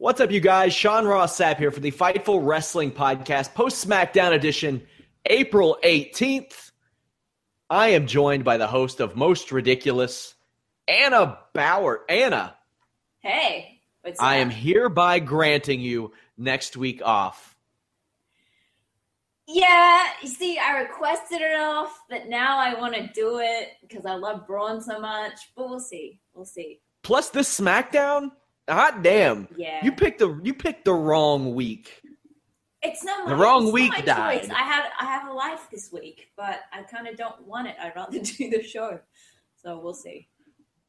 What's up, you guys? Sean Ross Sapp here for the Fightful Wrestling Podcast, post SmackDown edition, April 18th. I am joined by the host of Most Ridiculous, Anna Bauer. Anna. Hey, what's I am hereby granting you next week off. Yeah, you see, I requested it off, but now I want to do it because I love Braun so much. But we'll see. We'll see. Plus this SmackDown, hot damn. Yeah. You picked the you picked the wrong week. It's not my, The wrong not week choice. I have I have a life this week, but I kind of don't want it. I'd rather do the show. So we'll see.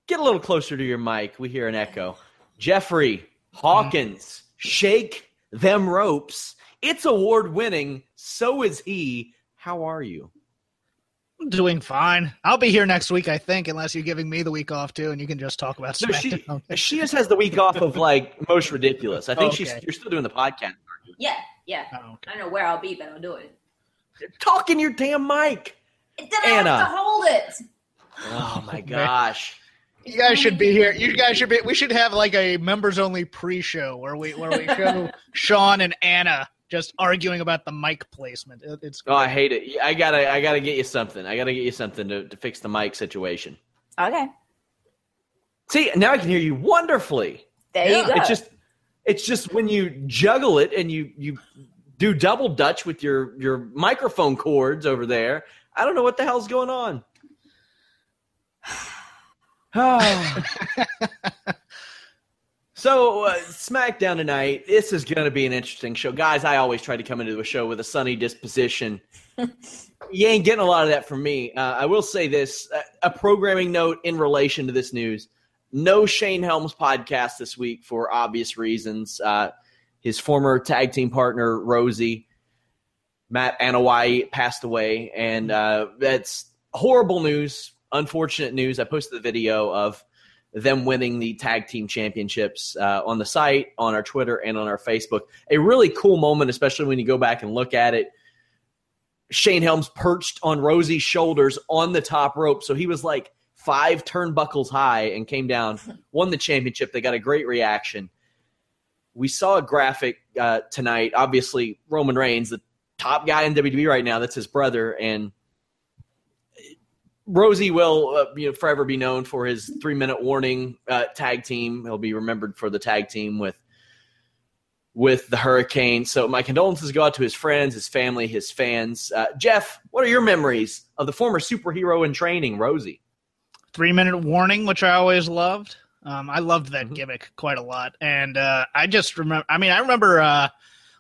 Get a little closer to your mic. We hear an echo. Jeffrey Hawkins, shake them ropes. It's award winning. So is he. How are you? I'm doing fine. I'll be here next week, I think, unless you're giving me the week off too, and you can just talk about No, she she just has the week off of like most ridiculous. I think she's Okay. you're still doing the podcast. Yeah, yeah. Oh, okay. I know where I'll be, but I'll do it. Talk in your damn mic. Then I have Anna. to hold it. Oh my gosh. You guys should be here. You guys should be. We should have like a members only pre-show where we where we show Sean and Anna just arguing about the mic placement. It, it's Oh, I hate it. I gotta I gotta get you something. I gotta get you something to, to fix the mic situation. Okay. See, now I can hear you wonderfully. There you go. It's just it's just when you juggle it and you you do double dutch with your your microphone cords over there. I don't know what the hell's going on. Oh. so uh, SmackDown tonight. This is going to be an interesting show, guys. I always try to come into a show with a sunny disposition. you ain't getting a lot of that from me. Uh, I will say this: uh, a programming note in relation to this news. No Shane Helms podcast this week for obvious reasons. Uh, his former tag team partner Rosie Matt Anoa'i passed away, and uh, that's horrible news, unfortunate news. I posted the video of them winning the tag team championships uh, on the site, on our Twitter, and on our Facebook. A really cool moment, especially when you go back and look at it. Shane Helms perched on Rosie's shoulders on the top rope, so he was like five turnbuckles high and came down, won the championship. They got a great reaction. We saw a graphic uh, tonight. Obviously, Roman Reigns, the top guy in WWE right now. That's his brother, and Rosie will uh, you know forever be known for his three minute warning uh, tag team. He'll be remembered for the tag team with with the Hurricane. So my condolences go out to his friends, his family, his fans. Uh, Jeff, what are your memories of the former superhero in training, Rosie? three minute warning, which I always loved. Um, I loved that Mhm. gimmick quite a lot, and uh, I just remember. I mean, I remember uh,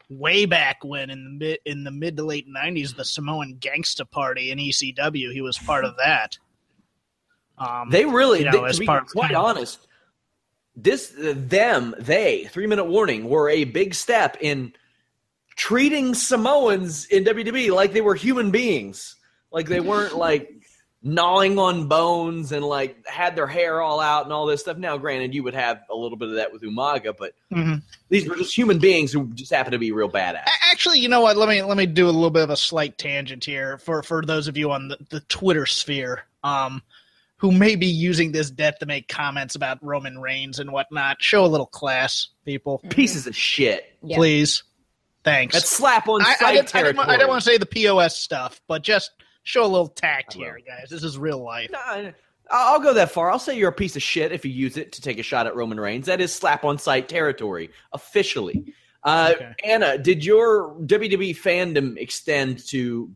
way back when in the mid in the mid to late '90s, the Samoan Gangsta Party in ECW. He was part of that. Um, They really, you know, they, to be quite honest, this them they three minute warning were a big step in treating Samoans in WWE like they were human beings, like they weren't like gnawing on bones and like had their hair all out and all this stuff. Now, granted, you would have a little bit of that with Umaga, but Mm-hmm. these were just human beings who just happen to be real badass. Actually, you know what? Let me let me do a little bit of a slight tangent here for for those of you on the, the Twitter sphere, um, who may be using this death to make comments about Roman Reigns and whatnot. Show a little class, people, Pieces of shit. Yeah. please. Thanks. That's slap on I, sight I, didn't, I, didn't, I, didn't, want to say the POS stuff, but just show a little tact here, guys. This is real life. No, I- I'll go that far. I'll say you're a piece of shit if you use it to take a shot at Roman Reigns. That is slap on sight territory, officially. Uh, Okay. Anna, did your WWE fandom extend to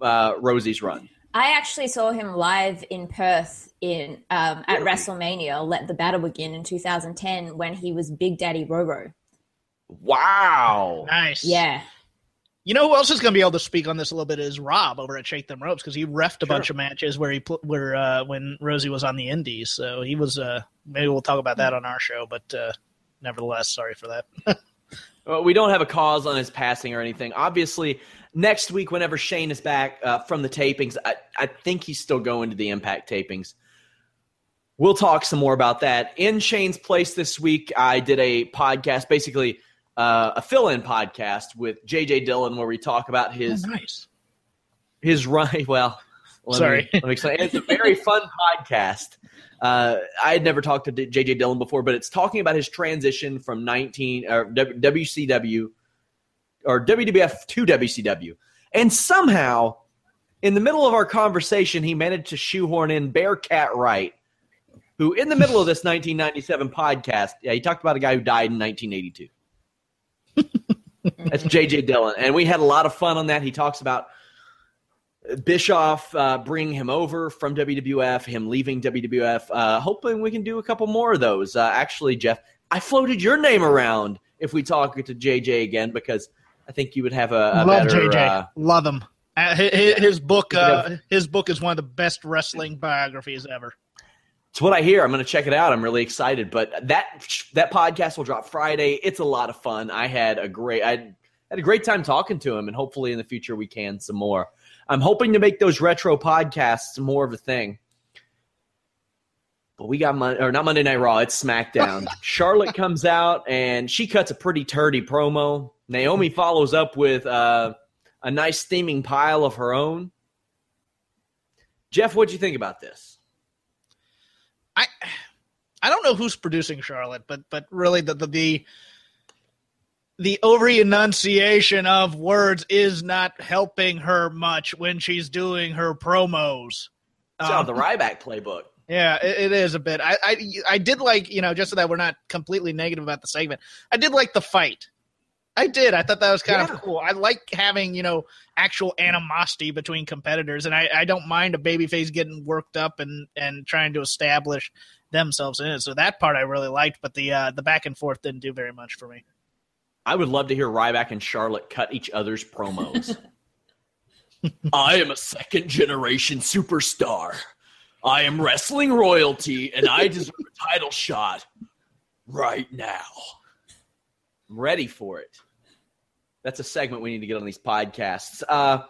uh, Rosie's run? I actually saw him live in Perth in um, at Really? WrestleMania. Let the battle begin in 2010 when he was Big Daddy Roro. Wow. Nice. Yeah, You know who else is going to be able to speak on this a little bit is Rob over at Shake Them Ropes because he refed a Sure. bunch of matches where he put where uh, when Rosie was on the Indies. So he was. Uh, maybe we'll talk about that on our show, but uh, nevertheless, sorry for that. Well, we don't have a cause on his passing or anything. Obviously, next week, whenever Shane is back uh, from the tapings, I, I think he's still going to the Impact tapings. We'll talk some more about that. In Shane's place this week, I did a podcast, basically uh, a fill-in podcast with JJ Dillon, where we talk about his nice. his run. Well, let Sorry. Me, let me explain. It's a very fun podcast. Uh, I had never talked to JJ Dillon before, but it's talking about his transition from 19 or W- WCW or WWF to WCW, and somehow in the middle of our conversation, he managed to shoehorn in Bearcat Wright, who in the middle of this 1997 podcast, yeah, he talked about a guy who died in 1982. That's JJ Dillon, and we had a lot of fun on that. He talks about Bischoff uh, bringing him over from WWF, him leaving WWF. Uh, hoping we can do a couple more of those. Uh, actually, Jeff, I floated your name around if we talk to JJ again because I think you would have a, a Love better. JJ. Uh, Love him. Uh, his, his book. Uh, his book is one of the best wrestling biographies ever. It's what I hear. I'm going to check it out. I'm really excited. But that that podcast will drop Friday. It's a lot of fun. I had a great I had a great time talking to him, and hopefully in the future we can some more. I'm hoping to make those retro podcasts more of a thing. But we got Mon- or not Monday Night Raw. It's SmackDown. Charlotte comes out and she cuts a pretty turdy promo. Naomi follows up with uh, a nice steaming pile of her own. Jeff, what'd you think about this? I I don't know who's producing Charlotte, but but really the the the, the over enunciation of words is not helping her much when she's doing her promos. It's Um, the Ryback playbook. yeah, it, it is a bit. I, I I did like you know just so that we're not completely negative about the segment. I did like the fight. I did. I thought that was kind Yeah. of cool. I like having you know actual animosity between competitors, and I, I don't mind a babyface getting worked up and and trying to establish themselves in it. So that part I really liked, but the uh, the back and forth didn't do very much for me. I would love to hear Ryback and Charlotte cut each other's promos. I am a second generation superstar. I am wrestling royalty, and I deserve a title shot right now. I'm ready for it. That's a segment we need to get on these podcasts. Uh,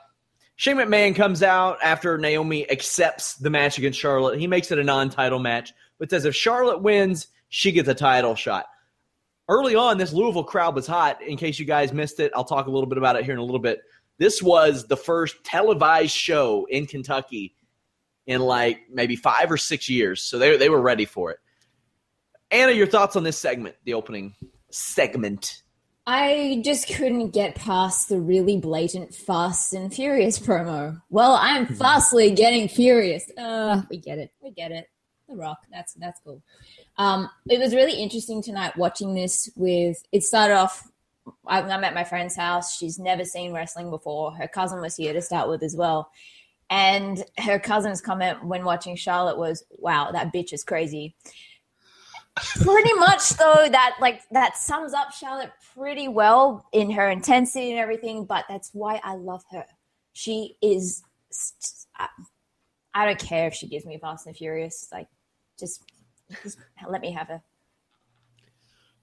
Shane McMahon comes out after Naomi accepts the match against Charlotte. He makes it a non title match, but says if Charlotte wins, she gets a title shot early on, this Louisville crowd was hot. In case you guys missed it, I'll talk a little bit about it here in a little bit. This was the first televised show in Kentucky in like maybe five or six years. So they, they were ready for it. Anna, your thoughts on this segment, the opening segment? I just couldn't get past the really blatant Fast and Furious promo. Well, I'm fastly getting furious. Uh, we get it. We get it. The Rock. That's that's cool. Um, it was really interesting tonight watching this. With it started off. I'm at my friend's house. She's never seen wrestling before. Her cousin was here to start with as well, and her cousin's comment when watching Charlotte was, "Wow, that bitch is crazy." Pretty much though that like that sums up charlotte pretty well in her intensity and everything but that's why i love her she is I, I don't care if she gives me fast and furious like just, just let me have her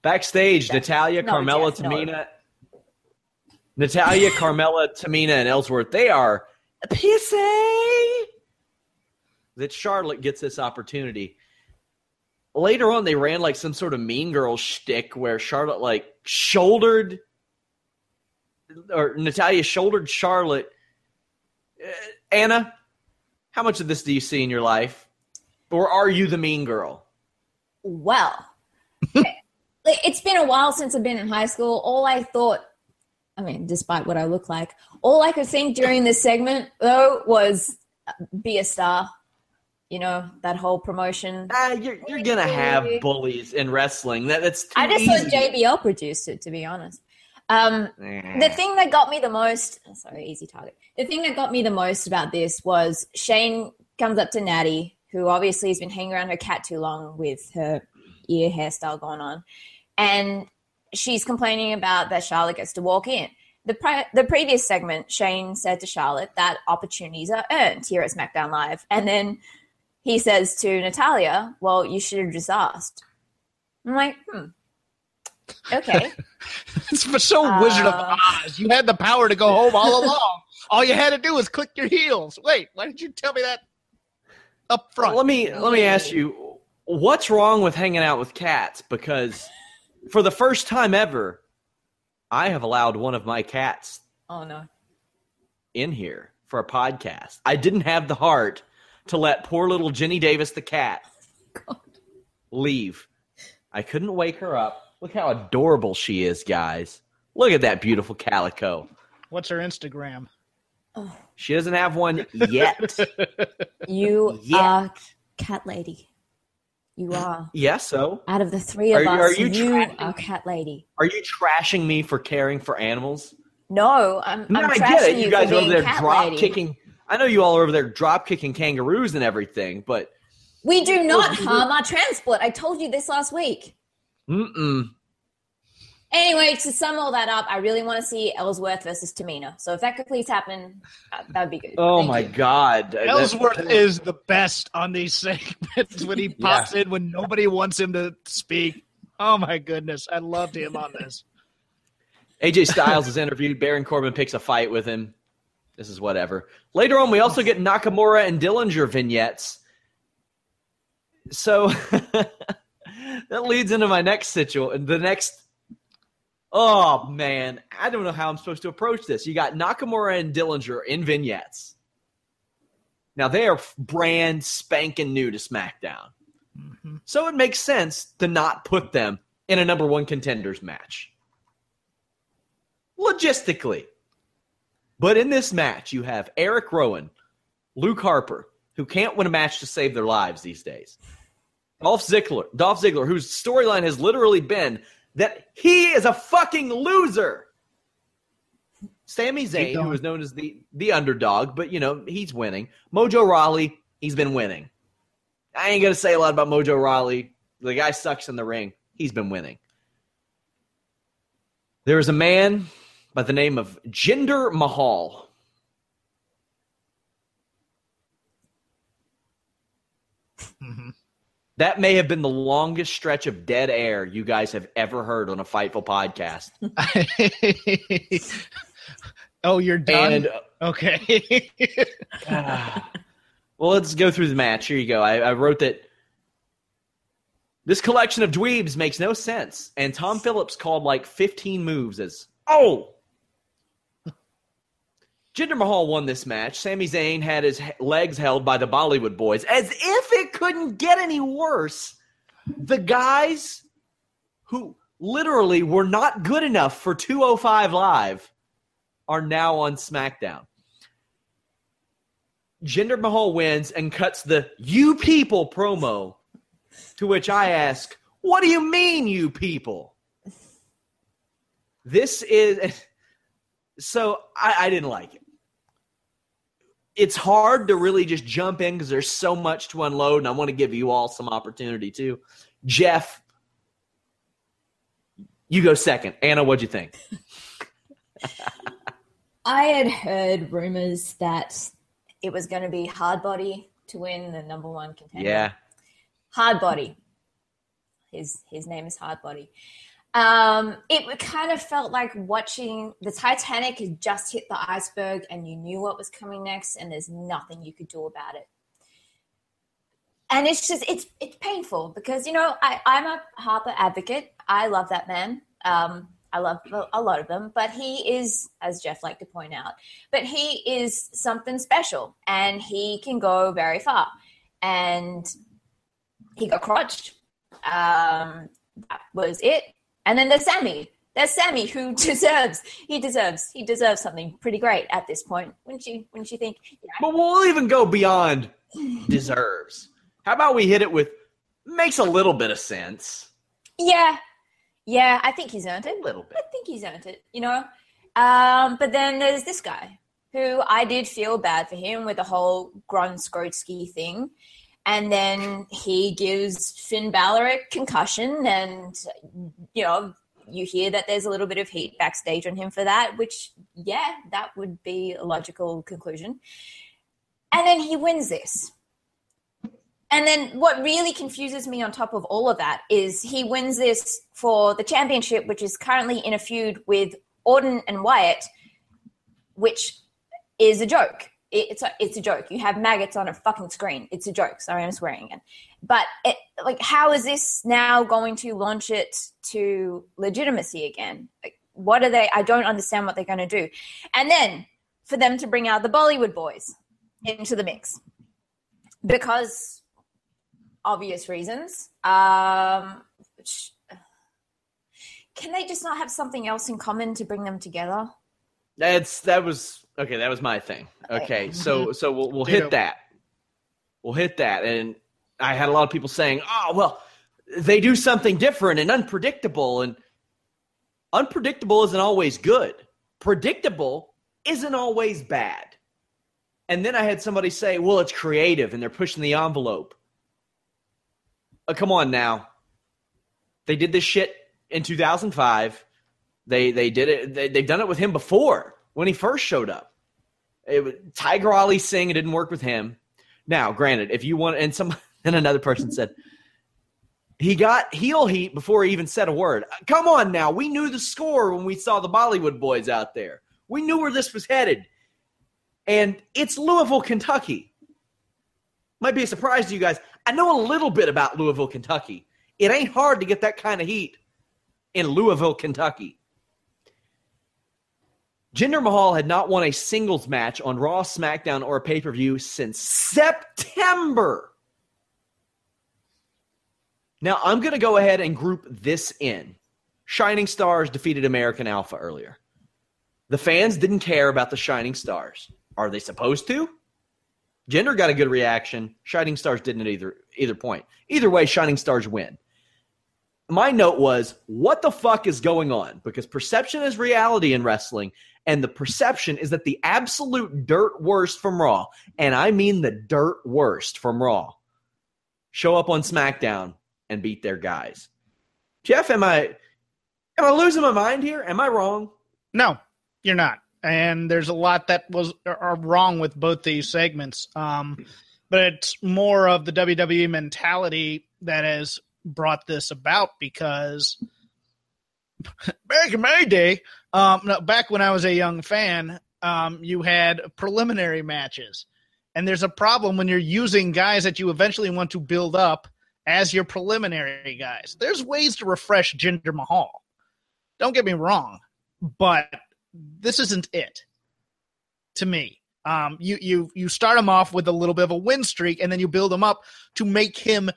Backstage. Natalya, No, Carmella, Jeff, no. Tamina. Natalya, Carmella Tamina, and Ellsworth, they are pissy. that Charlotte gets this opportunity. Later on, they ran like some sort of mean girl shtick where Charlotte like shouldered or Natalya shouldered Charlotte. Uh, Anna, how much of this do you see in your life? Or are you the mean girl? Well, it's been a while since I've been in high school. All I thought, I mean, despite what I look like, all I could think during this segment, though, was uh, be a star. You know, that whole promotion. Ah, you're you're gonna have bullies in wrestling. That that's. I just easy. thought JBL produced it, to be honest. Um, the thing that got me the most, oh, sorry, easy target. The thing that got me the most about this was Shane comes up to Natty, who obviously has been hanging around her cat too long with her ear hairstyle going on, and she's complaining about that Charlotte gets to walk in. The, pri- the previous segment, Shane said to Charlotte that opportunities are earned here at SmackDown Live, and then he says to Natalya, "Well, you should have just asked." I'm like, hmm. Okay. it's so uh, Wizard of Oz. You had the power to go home all along. all you had to do was click your heels. Wait, why didn't you tell me that up front? Well, let me let me ask you, what's wrong with hanging out with cats? Because for the first time ever, I have allowed one of my cats. Oh no. In here for a podcast. I didn't have the heart to let poor little Jenny Davis the cat God. leave. I couldn't wake her up. Look how adorable she is, guys. Look at that beautiful calico. What's her Instagram? Oh. She doesn't have one yet. you yet. are cat lady. You are. Yeah, so out of the three of are, us, are you, you trashing, are cat lady. Are you trashing me for caring for animals? No, I'm. No, I'm I get it. You, you guys are over there drop lady. kicking. I know you all are over there drop kicking kangaroos and everything, but we do not harm our transport. I told you this last week. Mm-mm. Anyway, to sum all that up, I really want to see Ellsworth versus Tamina. So if that could please happen, uh, that'd be good. Oh Thank my you. god, Ellsworth That's... is the best on these segments when he pops yeah. in when nobody wants him to speak. Oh my goodness, I loved him on this. AJ Styles is interviewed. Baron Corbin picks a fight with him. This is whatever. Later on, we also get Nakamura and Dillinger vignettes. So that leads into my next situation. The next Oh man, I don't know how I'm supposed to approach this. You got Nakamura and Dillinger in vignettes. Now they are brand spanking new to SmackDown. Mm-hmm. So it makes sense to not put them in a number one contenders match. Logistically. But in this match, you have Eric Rowan, Luke Harper, who can't win a match to save their lives these days. Dolph Ziggler, Dolph Ziggler, whose storyline has literally been that he is a fucking loser. Sami Zayn, who is known as the the underdog, but you know he's winning. Mojo Rawley, he's been winning. I ain't gonna say a lot about Mojo Rawley. The guy sucks in the ring. He's been winning. There is a man by the name of Jinder Mahal. Mm-hmm. That may have been the longest stretch of dead air you guys have ever heard on a Fightful podcast. oh, you're done. And, uh, okay. uh, well, let's go through the match. Here you go. I, I wrote that this collection of dweebs makes no sense, and Tom Phillips called like 15 moves as oh Jinder Mahal won this match. Sami Zayn had his legs held by the Bollywood boys as if it couldn't get any worse. The guys who literally were not good enough for 205 Live are now on SmackDown. Jinder Mahal wins and cuts the You People promo, to which I ask, What do you mean, you people? This is. So I, I didn't like it it's hard to really just jump in because there's so much to unload, and I want to give you all some opportunity too. Jeff, you go second. Anna, what'd you think? I had heard rumors that it was going to be Hardbody to win the number one contender. Yeah, Hardbody. His his name is Hardbody. Um, it kind of felt like watching the Titanic had just hit the iceberg and you knew what was coming next, and there's nothing you could do about it. and it's just it's it's painful because you know I I'm a Harper advocate. I love that man. Um, I love a lot of them, but he is, as Jeff liked to point out, but he is something special, and he can go very far. And he got crotched. Um, that was it. And then there's Sammy. There's Sammy who deserves he deserves he deserves something pretty great at this point. Wouldn't you wouldn't you think? Yeah. But we'll even go beyond deserves. How about we hit it with makes a little bit of sense? Yeah. Yeah, I think he's earned it. A little bit. I think he's earned it, you know. Um, but then there's this guy who I did feel bad for him with the whole Gronkowski thing. And then he gives Finn Balor a concussion, and you know you hear that there's a little bit of heat backstage on him for that, which yeah, that would be a logical conclusion. And then he wins this. And then what really confuses me on top of all of that is he wins this for the championship, which is currently in a feud with Orton and Wyatt, which is a joke it's a, it's a joke. You have maggots on a fucking screen. It's a joke. Sorry, I'm swearing again. But it, like, how is this now going to launch it to legitimacy again? Like, what are they? I don't understand what they're going to do. And then for them to bring out the Bollywood boys into the mix because obvious reasons. Um, can they just not have something else in common to bring them together? That's that was Okay, that was my thing. Okay, so so we'll we'll hit that. We'll hit that, and I had a lot of people saying, "Oh, well, they do something different and unpredictable." And unpredictable isn't always good. Predictable isn't always bad. And then I had somebody say, "Well, it's creative and they're pushing the envelope." Uh, come on now. They did this shit in 2005. They they did it. They, they've done it with him before when he first showed up. It was Tiger Ali Singh. It didn't work with him. Now, granted, if you want, and some, and another person said he got heel heat before he even said a word. Come on now, we knew the score when we saw the Bollywood boys out there. We knew where this was headed, and it's Louisville, Kentucky. Might be a surprise to you guys. I know a little bit about Louisville, Kentucky. It ain't hard to get that kind of heat in Louisville, Kentucky. Jinder Mahal had not won a singles match on Raw, SmackDown, or a pay per view since September. Now, I'm going to go ahead and group this in. Shining Stars defeated American Alpha earlier. The fans didn't care about the Shining Stars. Are they supposed to? Jinder got a good reaction. Shining Stars didn't at either either point. Either way, Shining Stars win. My note was, what the fuck is going on? Because perception is reality in wrestling, and the perception is that the absolute dirt worst from Raw, and I mean the dirt worst from Raw, show up on SmackDown and beat their guys. Jeff, am I am I losing my mind here? Am I wrong? No, you're not. And there's a lot that was are wrong with both these segments. Um, but it's more of the WWE mentality that has brought this about because back in my day, um, no, back when I was a young fan, um, you had preliminary matches. And there's a problem when you're using guys that you eventually want to build up as your preliminary guys. There's ways to refresh Jinder Mahal. Don't get me wrong, but this isn't it to me. Um, you you you start him off with a little bit of a win streak, and then you build him up to make him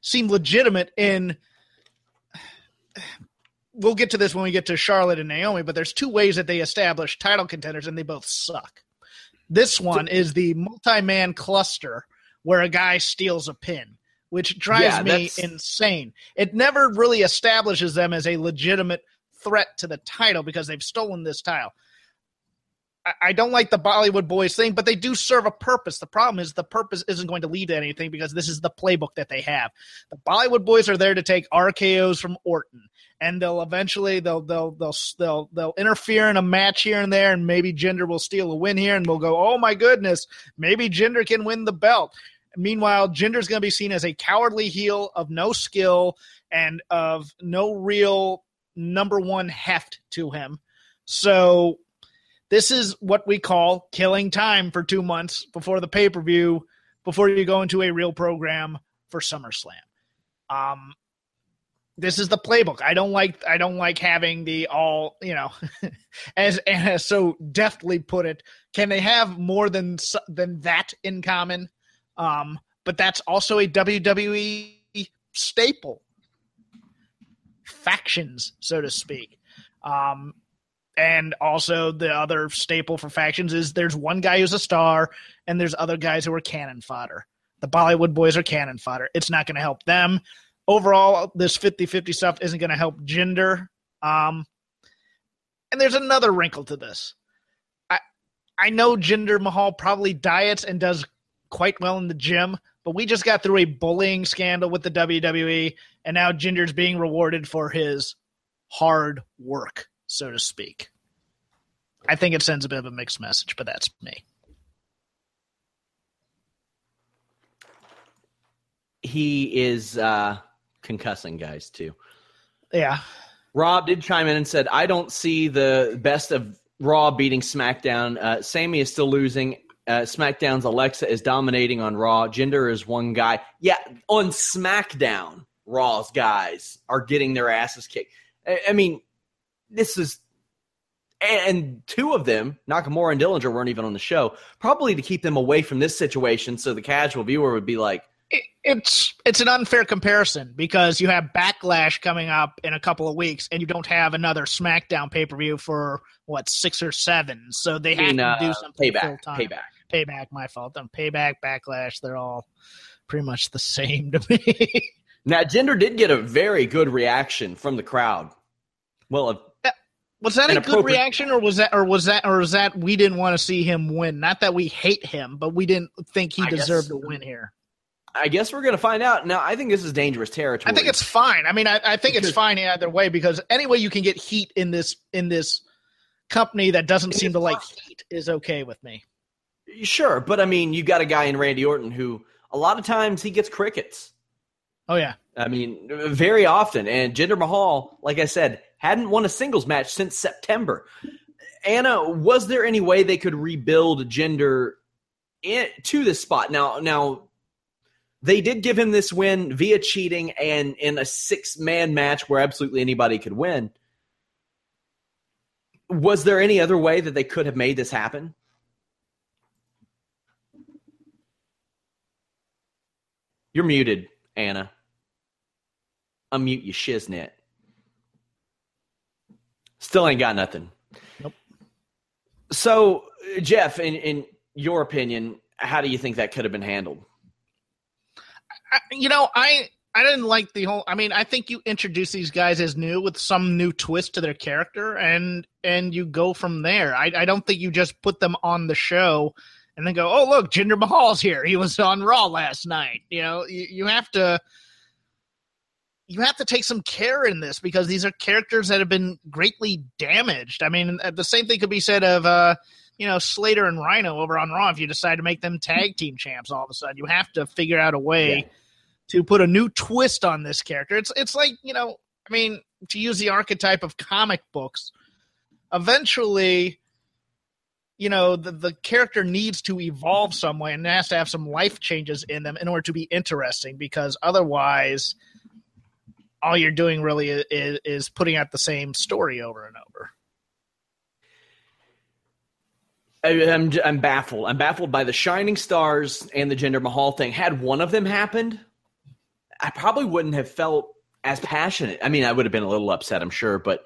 seem legitimate in we'll get to this when we get to Charlotte and Naomi, but there's two ways that they establish title contenders, and they both suck. This one is the multi-man cluster where a guy steals a pin, which drives yeah, me insane. It never really establishes them as a legitimate threat to the title because they've stolen this title. I don't like the Bollywood boys thing, but they do serve a purpose. The problem is the purpose isn't going to lead to anything because this is the playbook that they have. The Bollywood boys are there to take RKO's from Orton, and they'll eventually they'll they'll they'll they'll they'll interfere in a match here and there, and maybe Jinder will steal a win here, and we'll go, oh my goodness, maybe Jinder can win the belt. Meanwhile, Jinder's going to be seen as a cowardly heel of no skill and of no real number one heft to him. So this is what we call killing time for two months before the pay per view before you go into a real program for SummerSlam. Um, this is the playbook. I don't like I don't like having the all you know, as as so deftly put it. Can they have more than than that in common? Um, but that's also a WWE staple. Factions, so to speak. Um, and also the other staple for factions is there's one guy who's a star and there's other guys who are cannon fodder. The Bollywood boys are cannon fodder. It's not going to help them. Overall, this 50-50 stuff isn't going to help Jinder Um, and there's another wrinkle to this. I I know Jinder Mahal probably diets and does quite well in the gym, but we just got through a bullying scandal with the WWE, and now Jinder's being rewarded for his hard work, so to speak. I think it sends a bit of a mixed message, but that's me. He is uh, concussing guys too. Yeah. Rob did chime in and said, "I don't see the best of Raw beating SmackDown. Uh, Sami is still losing. Uh, SmackDown's Alexa is dominating on Raw. Jinder is one guy. Yeah, on SmackDown, Raw's guys are getting their asses kicked. I, I mean, this is and two of them, Nakamura and Dillinger, weren't even on the show, probably to keep them away from this situation, so the casual viewer would be like, it's it's an unfair comparison because you have backlash coming up in a couple of weeks and you don't have another SmackDown pay per view for what six or seven, so they have to do uh, something payback, Payback, payback. My fault. Then payback, backlash. They're all pretty much the same to me. now, Jinder did get a very good reaction from the crowd. Well, was that a good reaction, or was that, or was that, or was that we didn't want to see him win? Not that we hate him, but we didn't think he I deserved guess, to win here. I guess we're going to find out. Now, I think this is dangerous territory. I think it's fine. I mean, I, I think because, it's fine either way because any way you can get heat in this in this company that doesn't seem to like heat is okay with me. Sure, but I mean, you got a guy in Randy Orton who a lot of times he gets crickets. Oh yeah, I mean, very often. And Jinder Mahal, like I said, hadn't won a singles match since September. Anna, was there any way they could rebuild Jinder in, to this spot? Now, now they did give him this win via cheating and in a six man match where absolutely anybody could win. Was there any other way that they could have made this happen? You're muted, Anna. Unmute your shiznit. Still ain't got nothing. Nope. So, Jeff, in, in your opinion, how do you think that could have been handled? you know, I I didn't like the whole. I mean, I think you introduce these guys as new with some new twist to their character, and and you go from there. I I don't think you just put them on the show and then go, oh look, Jinder Mahal's here. He was on Raw last night. You know, you, you have to you have to take some care in this because these are characters that have been greatly damaged. I mean, uh, the same thing could be said of uh, you know Slater and Rhyno over on Raw. If you decide to make them tag team champs, all of a sudden you have to figure out a way. Yeah to put a new twist on this character. It's it's like you know, I mean, to use the archetype of comic books, eventually, you know, the the character needs to evolve some way and has to have some life changes in them in order to be interesting. Because otherwise, all you're doing really is, is putting out the same story over and over. I'm I'm baffled. I'm baffled by the Shining Stars and the Jinder Mahal thing. Had one of them happened, I probably wouldn't have felt as passionate. I mean, I would have been a little upset, I'm sure, but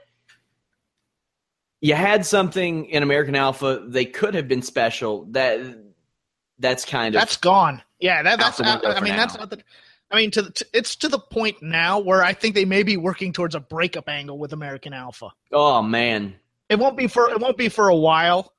you had something in American Alpha. They could have been special. That that's kind of that's gone. Yeah, that, that's. I, I mean, now. that's not the. I mean, to, to, it's to the point now where I think they may be working towards a breakup angle with American Alpha. Oh man, it won't be for it won't be for a while,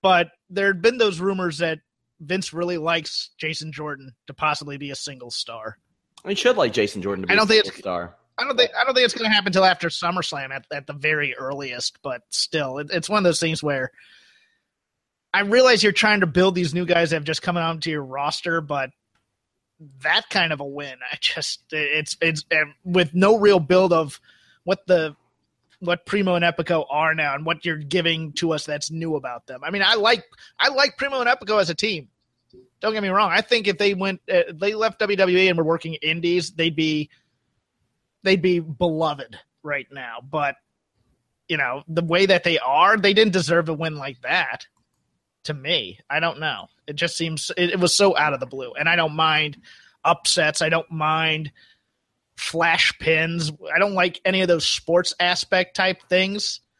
but there had been those rumors that Vince really likes Jason Jordan to possibly be a single star. I should like Jason Jordan to be I don't think it's, star. I don't think I don't think it's going to happen until after SummerSlam at, at the very earliest. But still, it, it's one of those things where I realize you're trying to build these new guys that have just come onto your roster, but that kind of a win, I just it's it's with no real build of what the what Primo and Epico are now and what you're giving to us that's new about them. I mean, I like I like Primo and Epico as a team. Don't get me wrong. I think if they went, uh, they left WWE and were working indies, they'd be, they'd be beloved right now. But you know, the way that they are, they didn't deserve a win like that. To me, I don't know. It just seems it, it was so out of the blue, and I don't mind upsets. I don't mind flash pins. I don't like any of those sports aspect type things.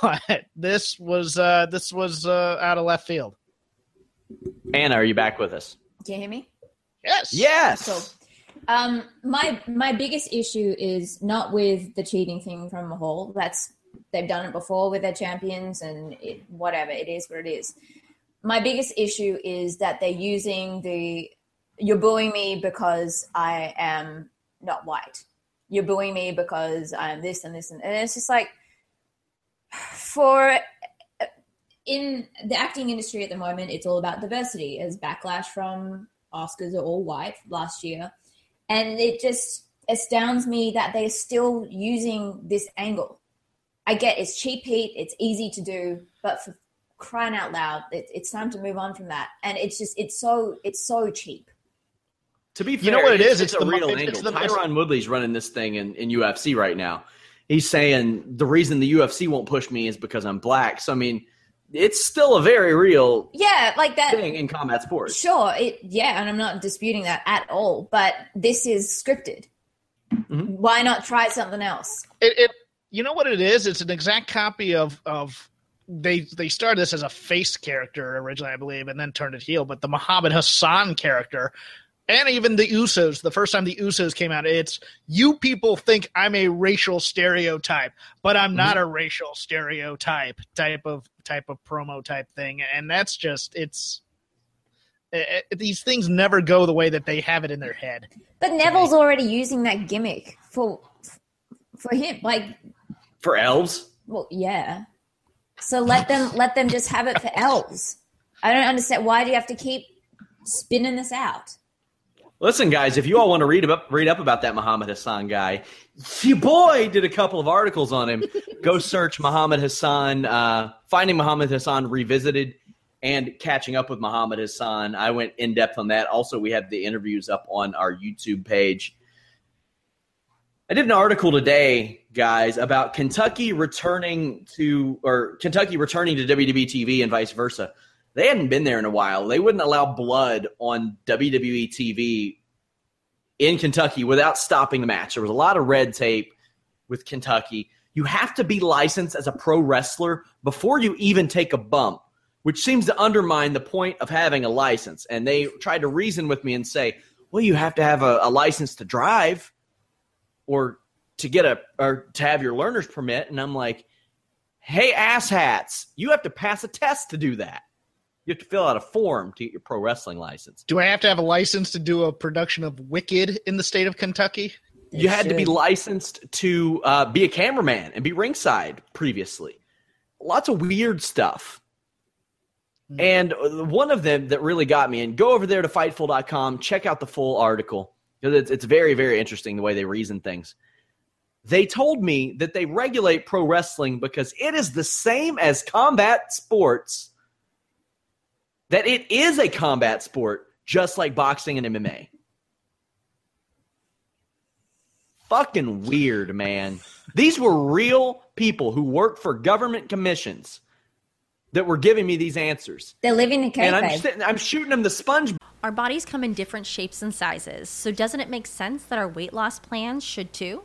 But this was uh, this was uh, out of left field. Anna, are you back with us? Can you hear me? Yes. Yes. So, um, my my biggest issue is not with the cheating thing from Mahal. That's they've done it before with their champions, and it, whatever it is, what it is. My biggest issue is that they're using the you're booing me because I am not white. You're booing me because I'm this and this and, and it's just like for in the acting industry at the moment, it's all about diversity. As backlash from Oscars are all white last year, and it just astounds me that they're still using this angle. I get it's cheap heat, it's easy to do, but for crying out loud, it, it's time to move on from that. And it's just it's so it's so cheap. To be fair, You know what it It's, it's, It's a the- real it's- angle. it's the- Tyron Woodley's running this thing in, in UFC right now. He's saying the reason the UFC won't push me is because I'm black. So I mean, it's still a very real Yeah, like that. thing in combat sports. Sure, it yeah, and I'm not disputing that at all. But this is scripted. Mhm. Why not try something else? it, it you know what it is it's an exact copy of of they they started this as a face character originally i believe and then turned it heel but the muhammad hassan character and even the usos the first time the usos came out it's you people think i'm a racial stereotype but i'm not a racial stereotype type of type of promo type thing and that's just it's eh, eh, these things never go the way that they have it in their head But Neville's already using that gimmick for for him. Like, For elves, well, yeah. So let them let them just have it for elves. I don't understand why do you have to keep spinning this out? Listen, guys, if you all want to read up read up about that Muhammad Hassan guy, your boy did a couple of articles on him. Go search Muhammad Hassan, uh, finding Muhammad Hassan revisited, and catching up with Muhammad Hassan. I went in depth on that. Also, we have the interviews up on our YouTube page. I did an article today, guys, about Kentucky returning to or Kentucky returning to WWE TV and vice versa. They hadn't been there in a while. They wouldn't allow blood on WWE TV in Kentucky without stopping the match. There was a lot of red tape with Kentucky. You have to be licensed as a pro wrestler before you even take a bump, which seems to undermine the point of having a license. And they tried to reason with me and say, well, you have to have a, a license to drive or to get a or to have your learner's permit. And I'm like, hey, asshats, you have to pass a test to do that. You have to fill out a form to get your pro wrestling license. Do I have to have a license to do a production of Wicked in the state of Kentucky? You had to be licensed to uh, be a cameraman and be ringside previously. Lots of weird stuff. And uh, one of them that really got me, and go over there to Fightful.com, check out the full article because it's, it's very, very interesting the way they reason things. They told me that they regulate pro wrestling because it is the same as combat sports, that it is a combat sport, just like boxing and MMA. Fucking weird, man. These were real people who worked for government commissions that were giving me these answers. They're living in And I'm, sitting, I'm shooting them the sponge Our bodies come in different shapes and sizes, so doesn't it make sense that our weight loss plans should too?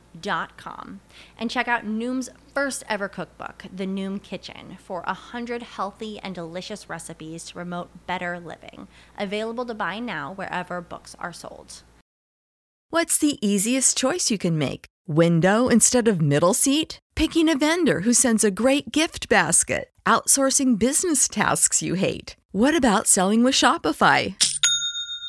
noom.com and check out Noom's first ever cookbook, The Noom Kitchen, for 100 healthy and delicious recipes to promote better living. Available to buy now wherever books are sold. What's the easiest choice you can make? Window instead of middle seat? Picking a vendor who sends a great gift basket? Outsourcing business tasks you hate? What about selling with Shopify?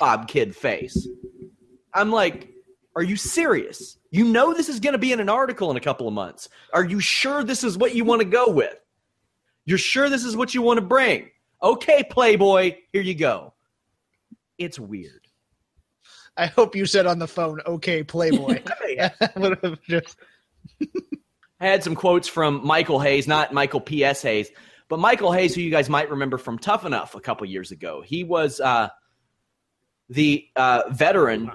Bob Kid face. I'm like, are you serious? You know this is going to be in an article in a couple of months. Are you sure this is what you want to go with? You're sure this is what you want to bring? Okay, Playboy, here you go. It's weird. I hope you said on the phone, "Okay, Playboy." Would have just I had some quotes from Michael Hayes, not Michael P.S. Hayes, but Michael Hayes, who you guys might remember from Tough Enough a couple years ago. He was uh, the uh, veteran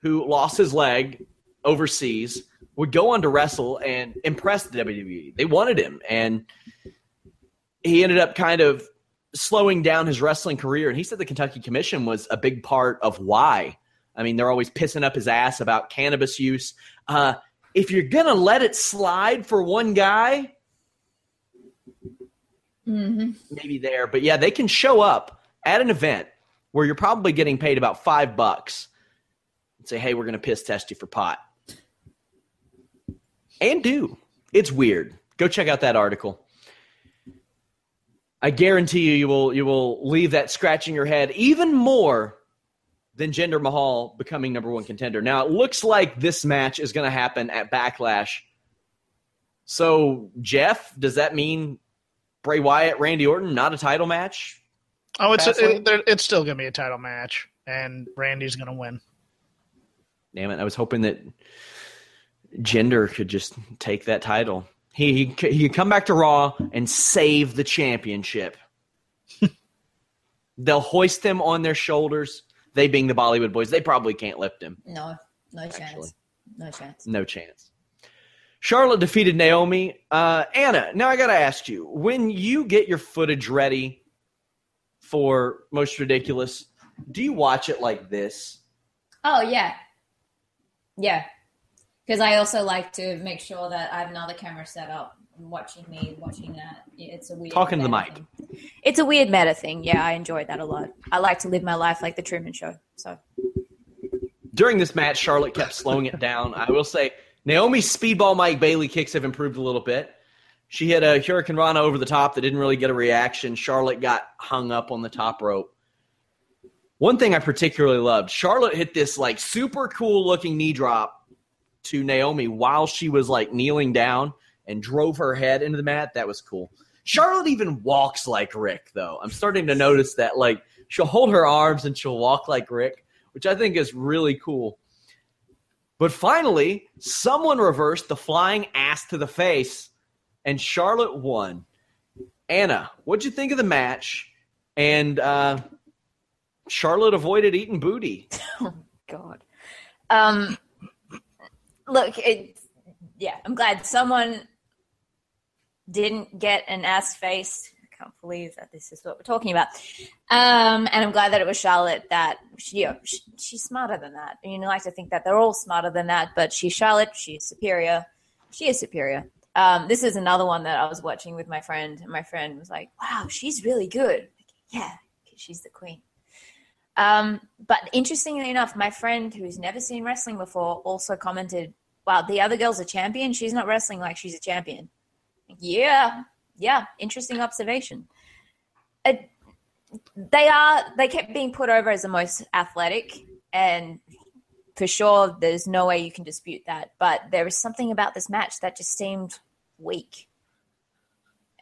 who lost his leg overseas, would go on to wrestle and impress the WWE. They wanted him, and he ended up kind of slowing down his wrestling career. And he said the Kentucky Commission was a big part of why. I mean, they're always pissing up his ass about cannabis use. Uh, if you're going to let it slide for one guy, maybe there. But yeah, they can show up at an event where you're probably getting paid about five bucks and say, hey, we're going to piss test you for pot. And do. It's weird. Go check out that article. I guarantee you, you will you will leave that scratching your head even more than Jinder Mahal becoming number one contender. Now it looks like this match is going to happen at Backlash. So Jeff, does that mean Bray Wyatt, Randy Orton, not a title match? Oh, it's Fastlane? it, it's still gonna be a title match, and Randy's gonna win. Damn it! I was hoping that Jinder could just take that title. He he he could come back to Raw and save the championship. They'll hoist him on their shoulders. They being the Bollywood boys, they probably can't lift him. No, no chance. No chance. No chance. Charlotte defeated Naomi. Uh, Anna, now I got to ask you when you get your footage ready for Most Ridiculous, do you watch it like this? Oh yeah, yeah. Because I also like to make sure that I have another camera set up, watching me, watching that. It's a weird. Talking to the mic. thing. It's a weird meta thing. Yeah, I enjoy that a lot. I like to live my life like the Truman Show. So During this match, Charlotte kept slowing it down. I will say Naomi's speedball Mike Bailey kicks have improved a little bit. She hit a hurricanrana over the top that didn't really get a reaction. Charlotte got hung up on the top rope. One thing I particularly loved, Charlotte hit this like super cool looking knee drop to Naomi while she was like kneeling down and drove her head into the mat. That was cool. Charlotte even walks like Rick, though. I'm starting to notice that like she'll hold her arms and she'll walk like Rick, which I think is really cool. But finally, someone reversed the flying ass to the face, and Charlotte won. Anna, what'd you think of the match? And uh, Charlotte avoided eating booty. Oh God. Um, look, it, yeah, I'm glad someone didn't get an ass face. I can't believe that this is what we're talking about. Um, and I'm glad that it was Charlotte that, she, you know, she, she's smarter than that. And you like to think that they're all smarter than that, but she's Charlotte. She's superior. She is superior. Um, this is another one that I was watching with my friend, and my friend was like, "Wow, she's really good." Like, yeah, she's the queen. Um, but interestingly enough, my friend who's never seen wrestling before also commented, "Wow, the other girl's a champion. She's not wrestling like she's a champion." Yeah, yeah, interesting observation. It, they are. They kept being put over as the most athletic, and for sure, there's no way you can dispute that. But there was something about this match that just seemed weak.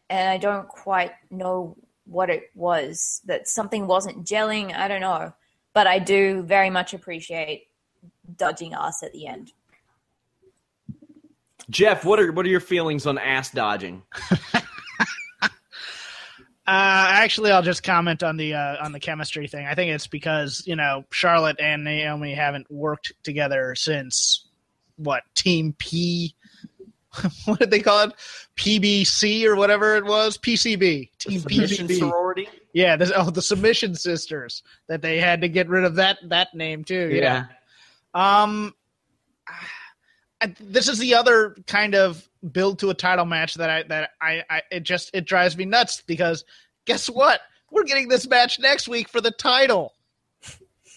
And I don't quite know what it was, that something wasn't gelling. I don't know. But I do very much appreciate dodging ass at the end. Jeff, what are what are your feelings on ass dodging? Uh, actually, I'll just comment on the uh, on the chemistry thing. I think it's because you know Charlotte and Naomi haven't worked together since what Team P. what did they call it? PBC or whatever it was. PCB. Team Submission PCB. sorority. Yeah. This, oh, the Submission Sisters. That they had to get rid of that that name too. Yeah. Um, this is the other kind of build to a title match that I that I, I it just it drives me nuts because guess what? We're getting this match next week for the title,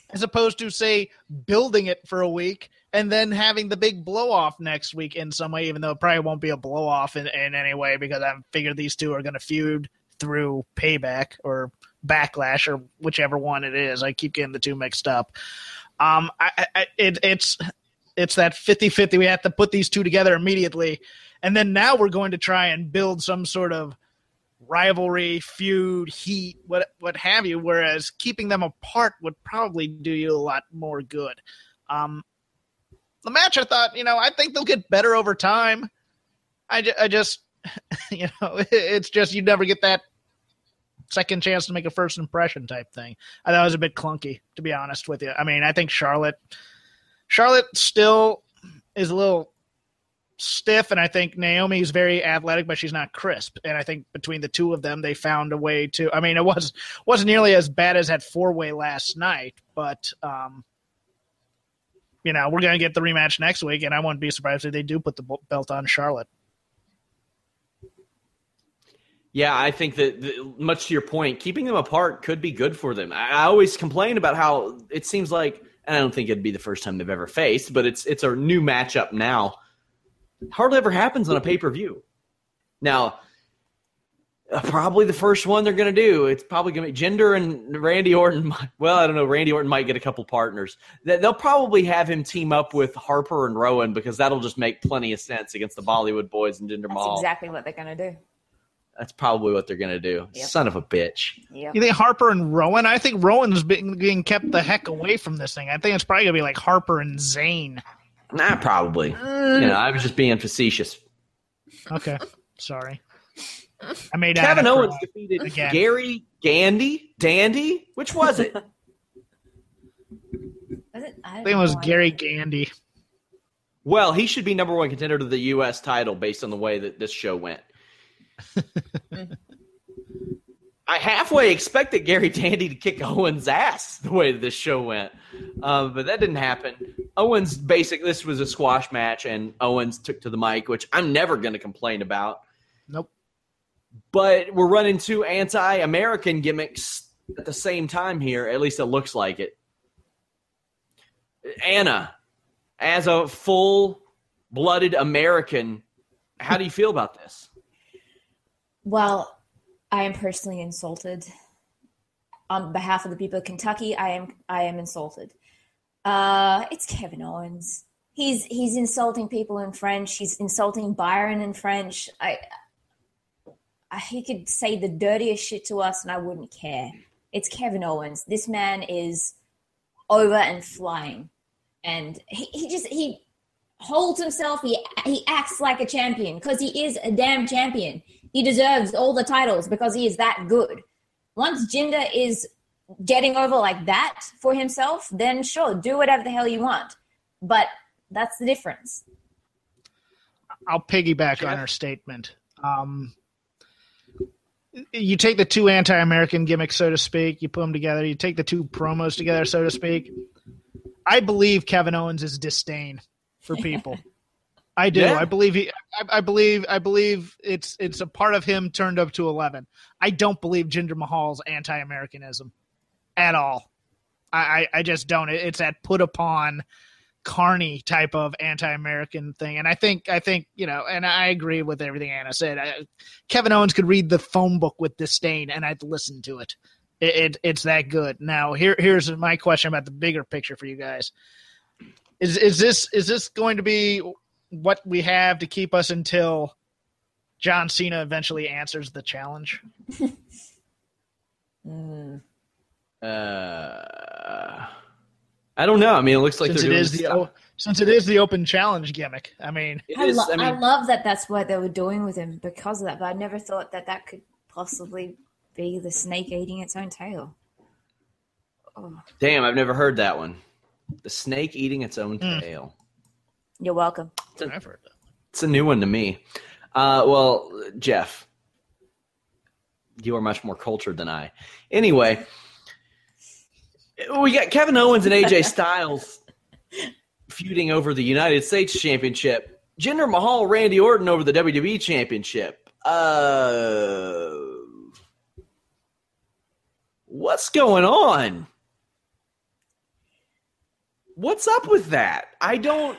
as opposed to say building it for a week and then having the big blow off next week in some way. Even though it probably won't be a blow off in, in any way because I figured these two are going to feud through payback or backlash or whichever one it is. I keep getting the two mixed up. Um, I, I it, it's it's that 50-50 we have to put these two together immediately and then now we're going to try and build some sort of rivalry feud heat what what have you whereas keeping them apart would probably do you a lot more good. Um the match i thought you know i think they'll get better over time. I, I just you know it's just you never get that second chance to make a first impression type thing. I thought it was a bit clunky to be honest with you. I mean i think charlotte Charlotte still is a little stiff, and I think Naomi is very athletic, but she's not crisp. And I think between the two of them, they found a way to. I mean, it was wasn't nearly as bad as that four way last night, but um, you know, we're gonna get the rematch next week, and I wouldn't be surprised if they do put the belt on Charlotte. Yeah, I think that much to your point, keeping them apart could be good for them. I, I always complain about how it seems like, and I don't think it'd be the first time they've ever faced, but it's it's a new matchup now. Hardly ever happens on a pay per view. Now, uh, probably the first one they're going to do. It's probably going to be Jinder and Randy Orton. Well, I don't know. Randy Orton might get a couple partners. They- They'll probably have him team up with Harper and Rowan because that'll just make plenty of sense against the Bollywood boys and Jinder That's Mahal. exactly what they're going to do. That's probably what they're going to do. Yep. Son of a bitch. Yep. You think Harper and Rowan? I think Rowan's being, being kept the heck away from this thing. I think it's probably gonna be like Harper and Zayn. Nah, probably. Uh, you know, I was just being facetious. Okay, sorry. I made Kevin Anna Owens defeated Again. Gary Gandy. Dandy? Which was it? Was it? I, I think it was. Gary Gandy. well, he should be number one contender to the U.S. title based on the way that this show went. I halfway expected Gary Tandy to kick Owens' ass the way this show went, um, but that didn't happen. Owens basic. This was a squash match, and Owens took to the mic, which I'm never going to complain about. Nope. but we're running two anti-American gimmicks at the same time here. At least it looks like it. Anna, as a full-blooded American, how do you feel about this? Well, I am personally insulted. On behalf of the people of Kentucky, I am I am insulted. Uh, it's Kevin Owens. He's he's insulting people in French. He's insulting Byron in French. I, I he could say the dirtiest shit to us, and I wouldn't care. It's Kevin Owens. This man is over and flying, and he, he just he holds himself. He he acts like a champion because he is a damn champion. He deserves all the titles because he is that good. Once Jinder is getting over like that for himself, then sure, do whatever the hell you want. But that's the difference. I'll piggyback on her statement. Um, you take the two anti-American gimmicks, so to speak. You put them together. You take the two promos together, so to speak. I believe Kevin Owens' is disdain for people. I do. Yeah. I believe he. I, I believe. I believe it's it's a part of him turned up to eleven. I don't believe Jinder Mahal's anti-Americanism at all. I, I, I just don't. It's that put upon carny type of anti-American thing, and I think I think you know, and I agree with everything Anna said. I, Kevin Owens could read the phone book with disdain, and I'd listen to it. It, it. It's that good. Now here here's my question about the bigger picture for you guys. Is is this is this going to be what we have to keep us until John Cena eventually answers the challenge? Mm. Uh, I don't know. I mean, it looks like since they're doing the stuff. o- since it is the open challenge gimmick. I mean, I, is- lo- I I, love that that's what they were doing with him because of that, but I never thought that that could possibly be the snake eating its own tail. Oh, damn, I've never heard that one. The snake eating its own Mm. tail. You're welcome. I've heard that. It's a new one to me. Uh, well, Jeff, you are much more cultured than I. Anyway, we got Kevin Owens and AJ Styles feuding over the United States Championship. Jinder Mahal, Randy Orton over the WWE Championship. Uh, what's going on? What's up with that? I don't.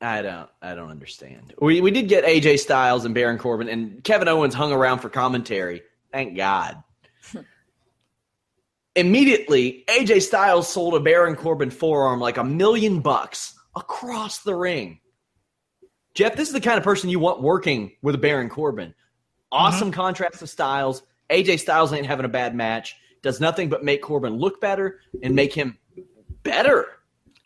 I don't. I don't understand. We we did get AJ Styles and Baron Corbin, and Kevin Owens hung around for commentary. Thank God. Immediately, AJ Styles sold a Baron Corbin forearm like a million bucks across the ring. Jeff, this is the kind of person you want working with a Baron Corbin. Mm-hmm. Awesome contrast to Styles. AJ Styles ain't having a bad match. Does nothing but make Corbin look better and make him better.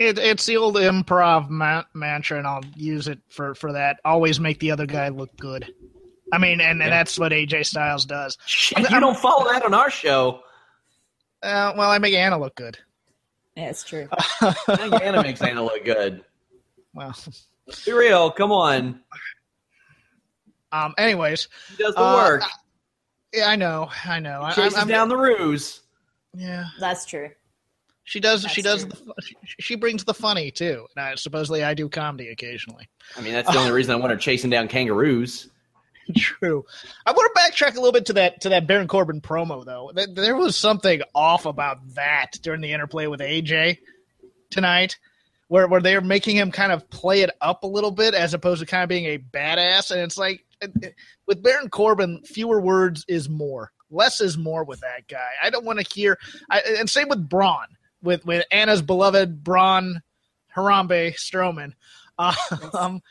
It, it's the old improv ma- mantra, and I'll use it for, for that. Always make the other guy look good. I mean, and, and Yeah. that's what AJ Styles does. Shit, you don't follow that on our show. Uh, well, I make Anna look good. Yeah, true. I think Anna makes Anna look good. Well, Be real. Come on. um, anyways, He does the Uh, work. yeah, I know, I know. I, Chases I'm, down the ruse. yeah, That's true. She does. she does. The, she, she brings the funny too. And I, supposedly, I do comedy occasionally. I mean, that's the only reason I want her chasing down kangaroos. True. I want to backtrack a little bit to that to that Baron Corbin promo though. There was something off about that during the interplay with AJ tonight, where where they're making him kind of play it up a little bit as opposed to kind of being a badass. And it's like it- it- with Baron Corbin, fewer words is more. Less is more with that guy. I don't want to hear. I, and same with Braun, with with Anna's beloved Braun Harambe Strowman. Uh, um,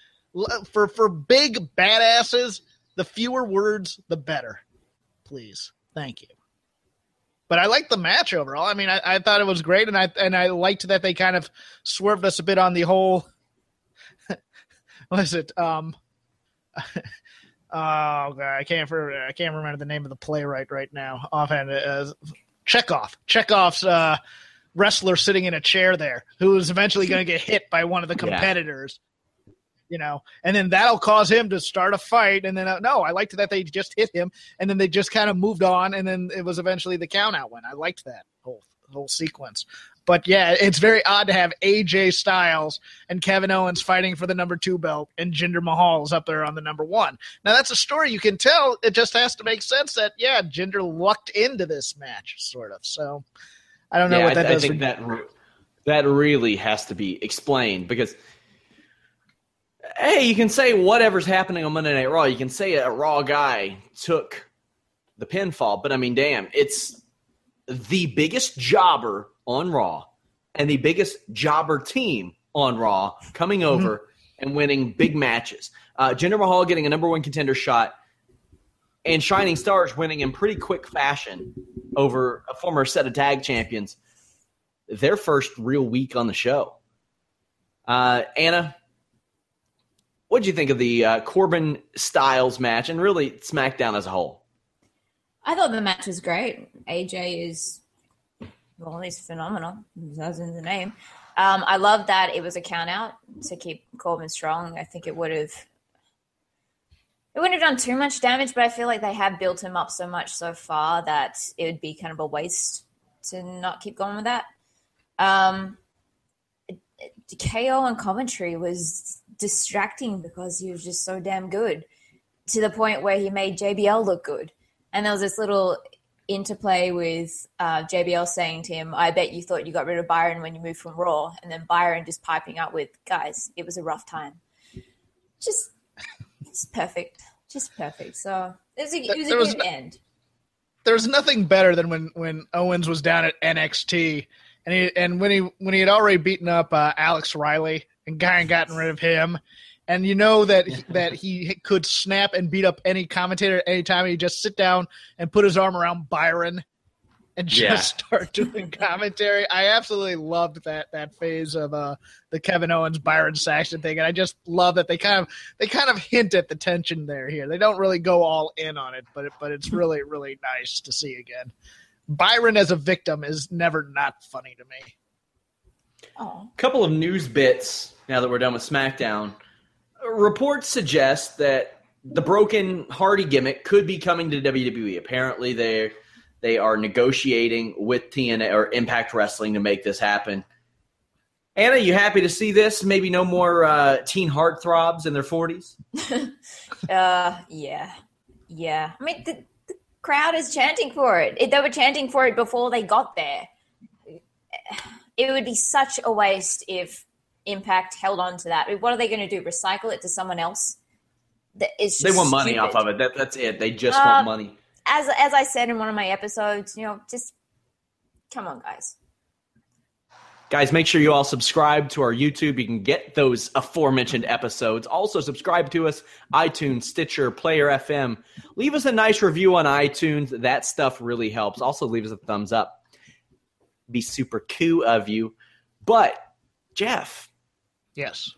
for for big badasses, the fewer words, the better. Please, thank you. But I liked the match overall. I mean, I, I thought it was great, and I and I liked that they kind of swerved us a bit on the whole. what is it? Um, oh god, I can't for, I can't remember the name of the playwright right now offhand. Uh, Chekhov. Chekhov's uh, wrestler sitting in a chair there, who is eventually going to get hit by one of the Yeah. competitors. You know, and then that'll cause him to start a fight. And then uh, no, I liked that they just hit him, and then they just kind of moved on, and then it was eventually the count out win. I liked that whole whole sequence. But yeah, it's very odd to have AJ Styles and Kevin Owens fighting for the number two belt, and Jinder Mahal is up there on the number one. Now that's a story you can tell. It just has to make sense that yeah, Jinder lucked into this match, sort of. So I don't know yeah, what that I, I think that re- that really has to be explained because hey, you can say whatever's happening on Monday Night Raw. You can say a Raw guy took the pinfall, but I mean, damn, it's the biggest jobber on Raw and the biggest jobber team on Raw coming over and winning big matches. Uh, Jinder Mahal getting a number one contender shot, and Shining Stars winning in pretty quick fashion over a former set of tag champions. Their first real week on the show. Uh, Anna, what did you think of the uh, Corbin Styles match and really SmackDown as a whole? I thought the match was great. AJ is, well, he's phenomenal. That's in the name. Um, I love that it was a count out to keep Corbin strong. I think it would have, it wouldn't have done too much damage, but I feel like they have built him up so much so far that it would be kind of a waste to not keep going with that. Um, KO and commentary was distracting because he was just so damn good to the point where he made JBL look good. And there was this little interplay with uh, JBL saying to him, I bet you thought you got rid of Byron when you moved from Raw. And then Byron just piping up with, guys, it was a rough time. Just, just perfect. Just perfect. So it was a, it was a There was good no- end. there's nothing better than when when Owens was down at NXT and he and when he when he had already beaten up uh, Alex Riley and kind of gotten rid of him, and you know that that he could snap and beat up any commentator at any time. He just sit down and put his arm around Byron and just Yeah. start doing commentary. I absolutely loved that that phase of uh, the Kevin Owens Byron Saxton thing, and I just love that they kind of they kind of hint at the tension there here. They don't really go all in on it, but it, but it's really really nice to see again. Byron as a victim is never not funny to me. Oh, couple of news bits now that we're done with SmackDown. Reports suggest that the broken Hardy gimmick could be coming to WWE. Apparently, they they are negotiating with TNA or Impact Wrestling to make this happen. Anna, you happy to see this? Maybe no more uh, teen heartthrobs in their forties. uh, yeah, yeah. I mean, the, the crowd is chanting for it. They were chanting for it before they got there. It would be such a waste if Impact held on to that. What are they going to do? Recycle it to someone else? That- It's They want money stupid. off of it. That, that's it. They just Uh, want money. As as I said in one of my episodes, you know, just come on, guys. Guys, make sure you all subscribe to our YouTube. You can get those aforementioned episodes. Also, subscribe to us, iTunes, Stitcher, Player FM. Leave us a nice review on iTunes. That stuff really helps. Also, leave us a thumbs up. Be super cool of you. But, Jeff, Yes.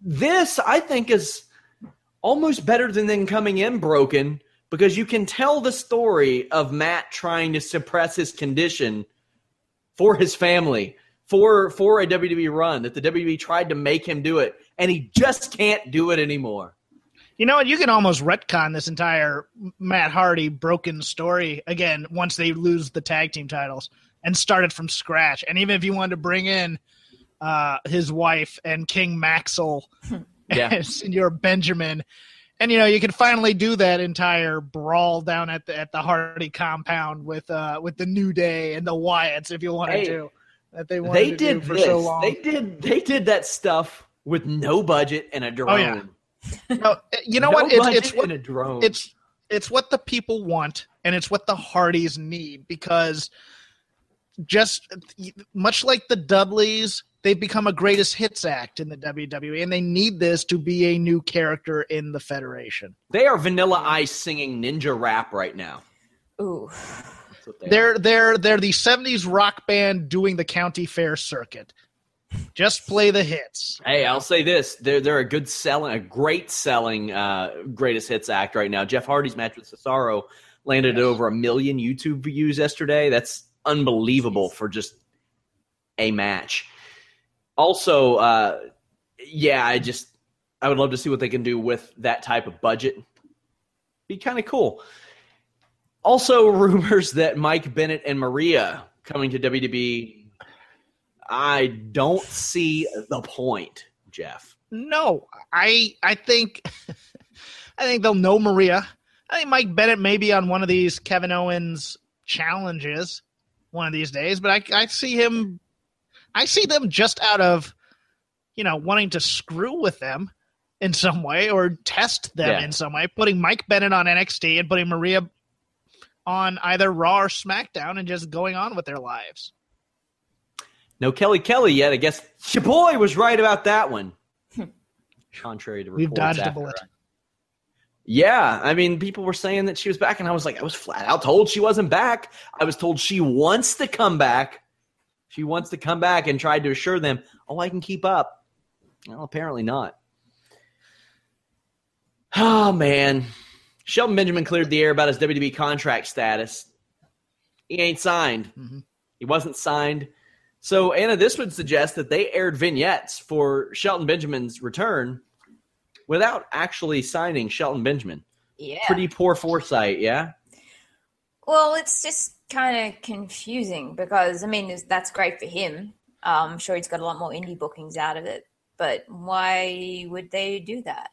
this I think is almost better than them coming in broken because you can tell the story of Matt trying to suppress his condition for his family for for a WWE run that the WWE tried to make him do it and he just can't do it anymore. You know what? You can almost retcon this entire Matt Hardy broken story again once they lose the tag team titles and start it from scratch. And even if you wanted to bring in uh, his wife and King Maxwell Yeah. and Senor Benjamin, and you know you can finally do that entire brawl down at the at the Hardy compound with uh, with the New Day and the Wyatts if you wanted Hey, to. That they wanted They to did do for this. so long. They did they did that stuff with no budget and a drone. Oh, yeah. No, you know No what? It's, budget it's what and a drone. it's it's what the people want and it's what the Hardys need because just much like the Dudleys, they've become a greatest hits act in the WWE and they need this to be a new character in the Federation. they are Vanilla Ice singing ninja rap right now. Ooh, That's they are. They're they're they're the 70s rock band doing the county fair circuit. Just play the hits. Hey, I'll say this: they're they're a good selling, a great selling uh, greatest hits act right now. Jeff Hardy's match with Cesaro landed at over a million YouTube views yesterday. That's unbelievable for just a match. Also, uh, yeah, I just I would love to see what they can do with that type of budget. Be kind of cool. Also, rumors that Mike Bennett and Maria coming to WWE. I don't see the point, Jeff. No, I I think I think they'll know Maria. I think Mike Bennett may be on one of these Kevin Owens challenges one of these days, but I I see him I see them just out of you know wanting to screw with them in some way or test them Yeah. in some way, putting Mike Bennett on NXT and putting Maria on either Raw or SmackDown and just going on with their lives. No Kelly Kelly yet. I guess your boy was right about that one. Hmm. Contrary to reports We've dodged a bullet. Yeah, I mean, people were saying that she was back, and I was like, I was flat out told she wasn't back. I was told she wants to come back. She wants to come back, and tried to assure them, "Oh, I can keep up." Well, apparently not. Oh man, Shelton Benjamin cleared the air about his WWE contract status. He ain't signed. Mhm. He wasn't signed. So Anna, this would suggest that they aired vignettes for Shelton Benjamin's return without actually signing Shelton Benjamin. yeah. Pretty poor foresight, yeah. Well, it's just kind of confusing because I mean that's great for him. Um, I'm sure he's got a lot more indie bookings out of it, but why would they do that?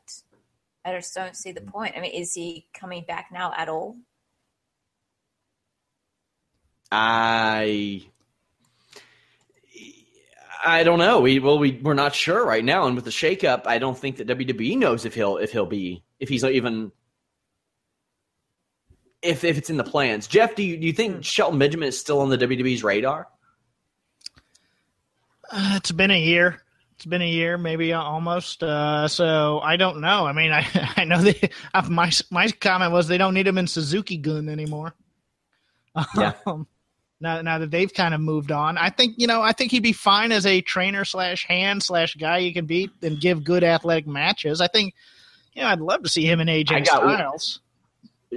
I just don't see the point. I mean, is he coming back now at all? I I don't know. We well we we're not sure right now, and with the shakeup, I don't think that WWE knows if he'll if he'll be if he's even if if it's in the plans. Jeff, do you do you think Shelton Benjamin is still on the WWE's radar? Uh, it's been a year. It's been a year, maybe almost. Uh, so I don't know. I mean, I I know they. My my comment was they don't need him in Suzuki Gun anymore. Yeah. Um, now, now that they've kind of moved on, I think you know. I think he'd be fine as a trainer slash hand slash guy you can beat and give good athletic matches. I think, you know, I'd love to see him and I AJ got- Styles.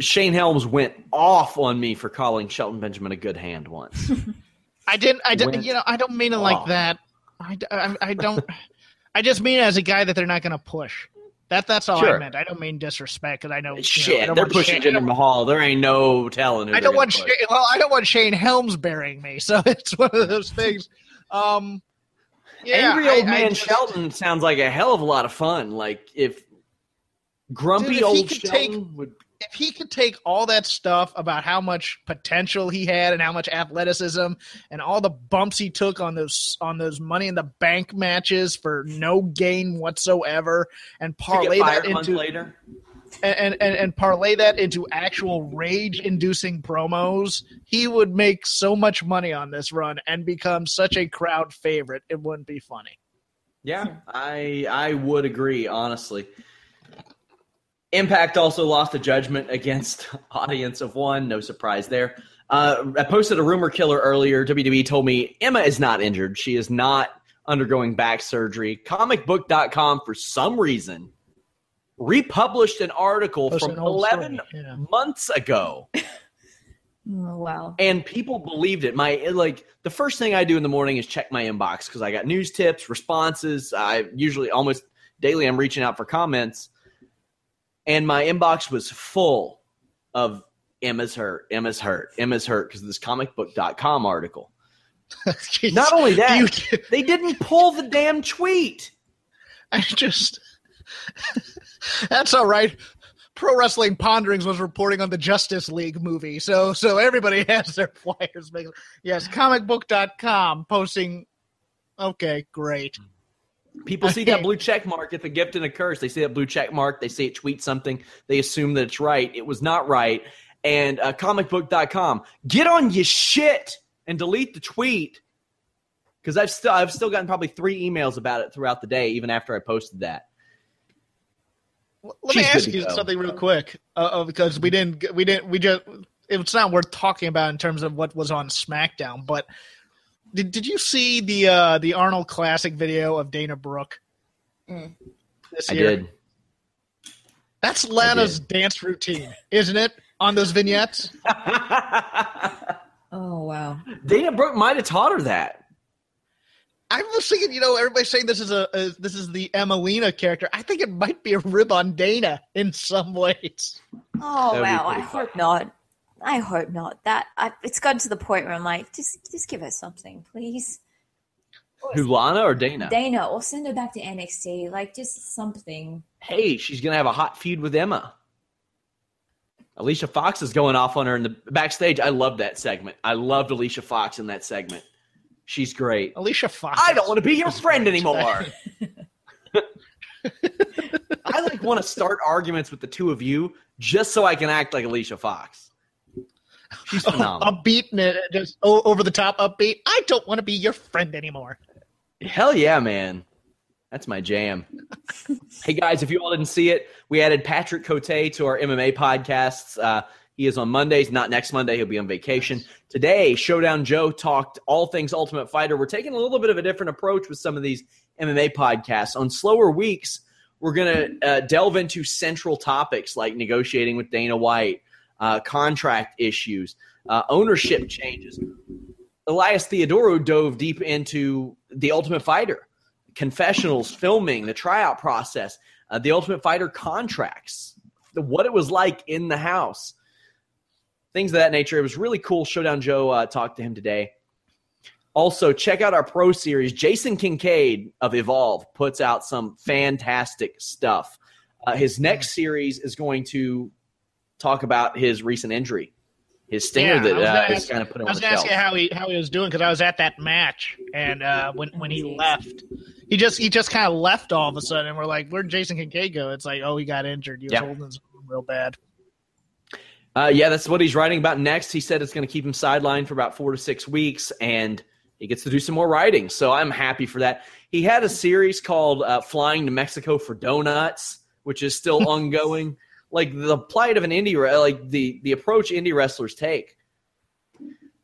Shane Helms went off on me for calling Shelton Benjamin a good hand once. I didn't. I didn't. Went You know, I don't mean it like off. that. I, I, I don't. I just mean as a guy that they're not going to push. That that's all Sure. I meant. I don't mean disrespect because I know You know, I they're pushing Shane- Jinder Mahal. There ain't no telling. I don't want Shane, well, I don't want Shane Helms burying me. So it's one of those things. Um, yeah, Angry old I man just- Shelton sounds like a hell of a lot of fun. Like if grumpy Dude, if old Shelton take- would. If he could take all that stuff about how much potential he had and how much athleticism and all the bumps he took on those on those money in the bank matches for no gain whatsoever and parlay that fired a month into later. and, and and parlay that into actual rage inducing promos, he would make so much money on this run and become such a crowd favorite. It wouldn't be funny. Yeah, I I would agree honestly. Impact also lost a judgment against audience of one. No surprise there. Uh, I posted a rumor killer earlier. WWE told me Emma is not injured. She is not undergoing back surgery. Comicbook.com, for some reason, republished an article Posted from an 11 yeah. months ago. Oh, wow. and people believed it. My like the first thing I do in the morning is check my inbox because I got news tips, responses. I usually almost daily I'm reaching out for comments, and my inbox was full of Emma's hurt, Emma's hurt, Emma's hurt because of this comicbook.com article. Not only that, You- they didn't pull the damn tweet. I just that's all right. Pro Wrestling Ponderings was reporting on the Justice League movie, so so everybody has their flyers. Yes, comicbook.com posting. Okay, great. People see that blue check mark. It's a gift and a curse. They see that blue check mark. They see it tweet something. They assume that it's right. It was not right. And uh, comicbook.com, get on your shit and delete the tweet. Because I've still I've still gotten probably three emails about it throughout the day, even after I posted that. Let me She's good ask you go. something real quick, uh, uh, because we didn't, we didn't, we just. It's not worth talking about in terms of what was on SmackDown, but did did you see the uh, the Arnold Classic video of Dana Brooke? Mm. This I year? did. That's Lana's dance routine, isn't it? On those vignettes. Oh, wow. Dana Brooke might have taught her that. I was thinking, you know, everybody's saying this is a, a this is the Emmalina character. I think it might be a rib on Dana in some ways. Oh That would wow! I hope not. I hope not. That I, it's gotten to the point where I'm like, just just give her something, please. Who, Lana or Dana? Dana, or send her back to NXT. Like just something. hey, she's gonna have a hot feud with Emma. Alicia Fox is going off on her in the backstage. I love that segment. I loved Alicia Fox in that segment. She's great. Alicia Fox. I don't want to be your friend great. anymore. I like want to start arguments with the two of you just so I can act like Alicia Fox. She's phenomenal. upbeat and just over the top upbeat. I don't want to be your friend anymore. Hell yeah, man. That's my jam. hey guys, if you all didn't see it, we added Patrick Cote to our MMA podcasts. Uh, he is on Mondays, not next Monday. He'll be on vacation. Today, Showdown Joe talked all things Ultimate Fighter. We're taking a little bit of a different approach with some of these MMA podcasts. On slower weeks, we're going to uh, delve into central topics like negotiating with Dana White, uh, contract issues, uh, ownership changes. Elias Theodorou dove deep into the Ultimate Fighter, confessionals, filming, the tryout process, uh, the Ultimate Fighter contracts, the, what it was like in the house, things of that nature. It was really cool. Showdown Joe uh, talked to him today. Also, check out our pro series. Jason Kincaid of Evolve puts out some fantastic stuff. Uh, his next series is going to talk about his recent injury, his stinger Yeah, I that uh, is ask- kind of put I on was the going to ask shelf. you how he how he was doing because I was at that match and uh, when when he left, he just he just kind of left all of a sudden. And we're like, where'd Jason Kincaid go? It's like, oh, he got injured. He was Yeah. holding his arm real bad. Uh, yeah, that's what he's writing about next. He said it's going to keep him sidelined for about four to six weeks, and he gets to do some more writing. So I'm happy for that. He had a series called uh, Flying to Mexico for Donuts, which is still ongoing. Like the plight of an indie, like the the approach indie wrestlers take.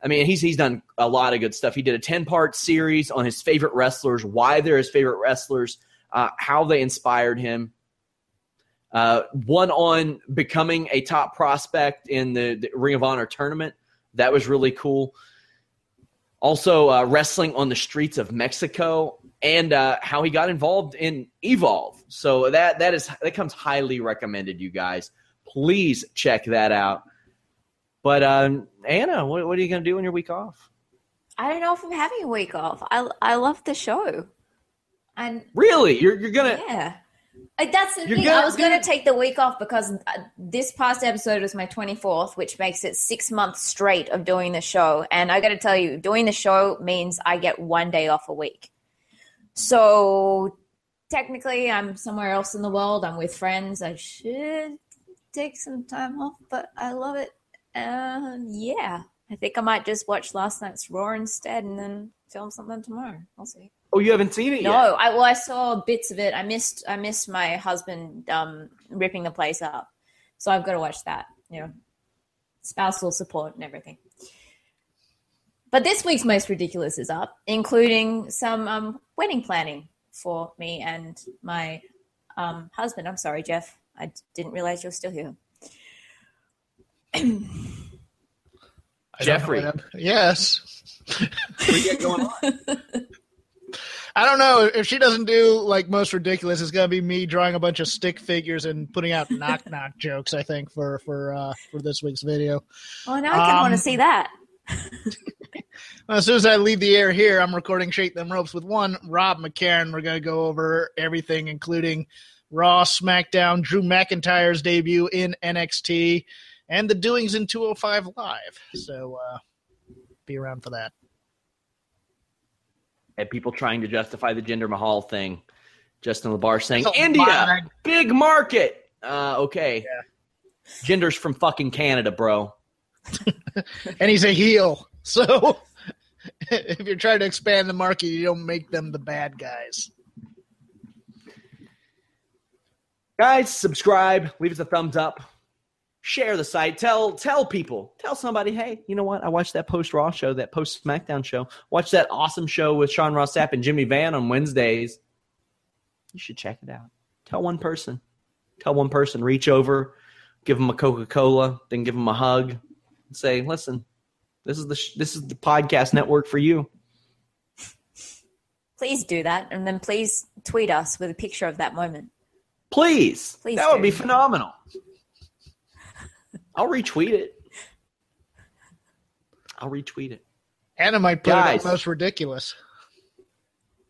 I mean, he's he's done a lot of good stuff. He did a ten part series on his favorite wrestlers, why they're his favorite wrestlers, uh, how they inspired him. Uh, one on becoming a top prospect in the, the, Ring of Honor tournament. That was really cool. Also, uh, wrestling on the streets of Mexico and uh, how he got involved in Evolve. So that that is that comes highly recommended. You guys, please check that out. But um, Anna, what, what are you going to do on your week off? I don't know if I'm having a week off. I I love the show. And really, you're you're gonna yeah. That's the thing. Gonna, I was going to take the week off because uh, this past episode was my 24th, which makes it six months straight of doing the show. And I got to tell you, doing the show means I get one day off a week. So technically, I'm somewhere else in the world. I'm with friends. I should take some time off, but I love it. Uh, yeah, I think I might just watch last night's Raw instead and then film something tomorrow. I'll see. Oh, you haven't seen it no, yet? No, I well, I saw bits of it. I missed I missed my husband um, ripping the place up, so I've got to watch that. You know, spousal support and everything. But this week's most ridiculous is up, including some um, wedding planning for me and my um, husband. I'm sorry, Jeff. I didn't realize you're still here. Jeffrey. Yes. what do going on? I don't know if she doesn't do like most ridiculous. It's gonna be me drawing a bunch of stick figures and putting out knock knock jokes. I think for for uh, for this week's video. Oh, now I kind of um, want to see that. well, as soon as I leave the air here, I'm recording Shake Them Ropes with one Rob McCarran. We're gonna go over everything, including Raw, SmackDown, Drew McIntyre's debut in NXT, and the doings in 205 Live. So uh, be around for that and people trying to justify the Jinder Mahal thing. Justin LaBar saying India, big market. Uh, okay, yeah. Jinder's from fucking Canada, bro. And he's a heel. So if you're trying to expand the market, you don't make them the bad guys. Guys, subscribe, leave us a thumbs up share the site. Tell tell people. Tell somebody, hey, you know what? I watched that post Raw show, that post SmackDown show. Watch that awesome show with Sean Ross Sapp and Jimmy Van on Wednesdays. You should check it out. Tell one person. Tell one person. Reach over, give them a Coca Cola, then give them a hug, and say, listen, this is the sh- this is the podcast network for you. Please do that, and then please tweet us with a picture of that moment. Please, please that do. would be phenomenal. I'll retweet it. I'll retweet it. Anna might put Guys. it most ridiculous.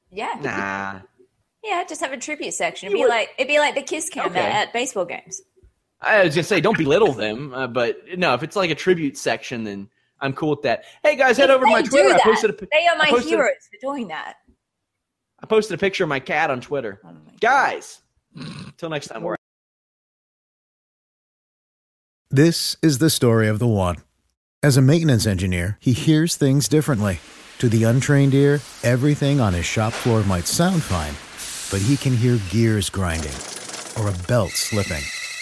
Yeah. Nah. Yeah, just have a tribute section. It'd be like it'd be like the kiss cam okay. at, at, baseball games. I was gonna say, don't belittle them, uh, but no, if it's like a tribute section, then I'm cool with that. Hey guys, head if over to my Twitter. That, I posted a, they are my heroes a, for doing that. I posted a picture of my cat on Twitter. Oh guys, until next time, we're. This is the story of the one. As a maintenance engineer, he hears things differently. To the untrained ear, everything on his shop floor might sound fine, but he can hear gears grinding or a belt slipping.